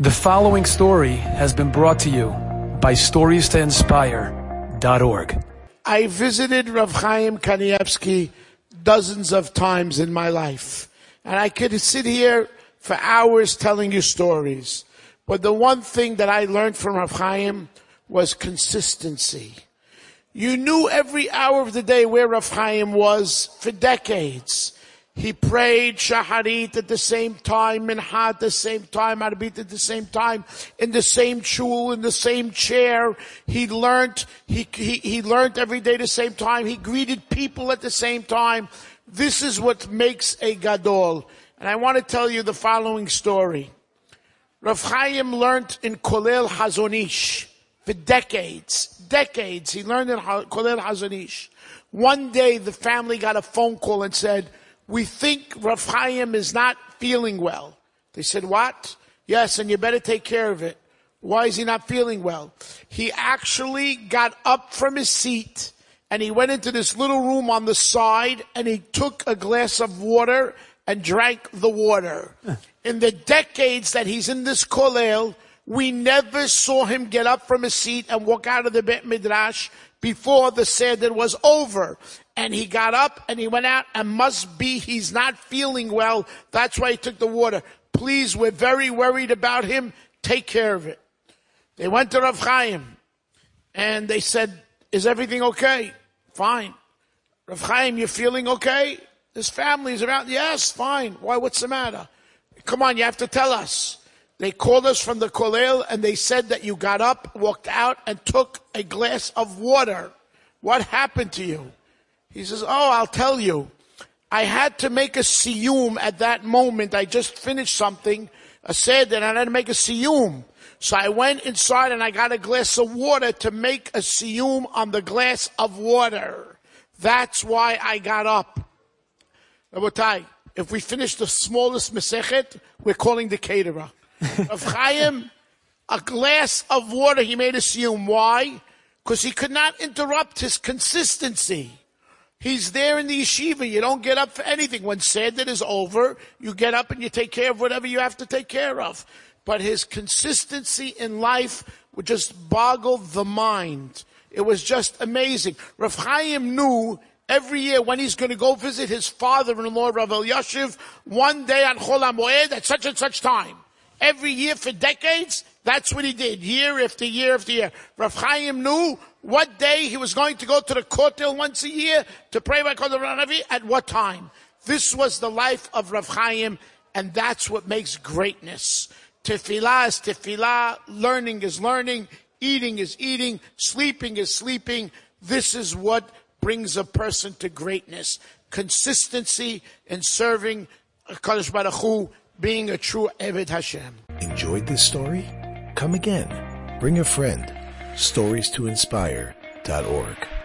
The following story has been brought to you by StoriesToInspire.org. I visited Rav Chaim Kanievsky dozens of times in my life. And I could sit here for hours telling you stories. But the one thing that I learned from Rav Chaim was consistency. You knew every hour of the day where Rav Chaim was for decades. He prayed Shaharit at the same time, Minha at the same time, Arbit at the same time, in the same shul, in the same chair. He learned, he, he, he learned every day the same time. He greeted people at the same time. This is what makes a gadol. And I want to tell you the following story. Rav Chaim learned in Kollel Chazon Ish for decades, decades. He learned in Kollel Chazon Ish. One day the family got a phone call and said, we think Rav Chaim is not feeling well. They said, what? Yes, and you better take care of it. Why is he not feeling well? He actually got up from his seat and he went into this little room on the side and he took a glass of water and drank the water. In the decades that he's in this kollel, we never saw him get up from his seat and walk out of the Bet Midrash before the Seder was over. And he got up and he went out and must be he's not feeling well. That's why he took the water. Please, we're very worried about him. Take care of it. They went to Rav Chaim and they said, is everything okay? Fine. Rav Chaim, you're feeling okay? His family's around. Yes, fine. Why? What's the matter? Come on, you have to tell us. They called us from the kollel and they said that you got up, walked out, and took a glass of water. What happened to you? He says, Oh, I'll tell you. I had to make a siyum at that moment. I just finished something, I said that I had to make a siyum. So I went inside and I got a glass of water to make a siyum on the glass of water. That's why I got up. Rabotai, if we finish the smallest mesechet, we're calling the caterer Rav Chaim, a glass of water, he made a siyum. Why? Because he could not interrupt his consistency. He's there in the yeshiva. You don't get up for anything. When Seder is over, you get up and you take care of whatever you have to take care of. But his consistency in life would just boggle the mind. It was just amazing. Rav Chaim knew every year when he's going to go visit his father-in-law, Rav Elyashiv, one day on Chol HaMoed at such and such time. Every year for decades, that's what he did, year after year after year. Rav Chaim knew what day he was going to go to the kotel once a year to pray by Kotel HaMaaravi, at what time. This was the life of Rav Chaim, and that's what makes greatness. Tefillah is tefillah, learning is learning, eating is eating, sleeping is sleeping. This is what brings a person to greatness. Consistency in serving Kadosh Baruch Hu being a true Eved Hashem. Enjoyed this story? Come again. Bring a friend. Stories to inspire.org.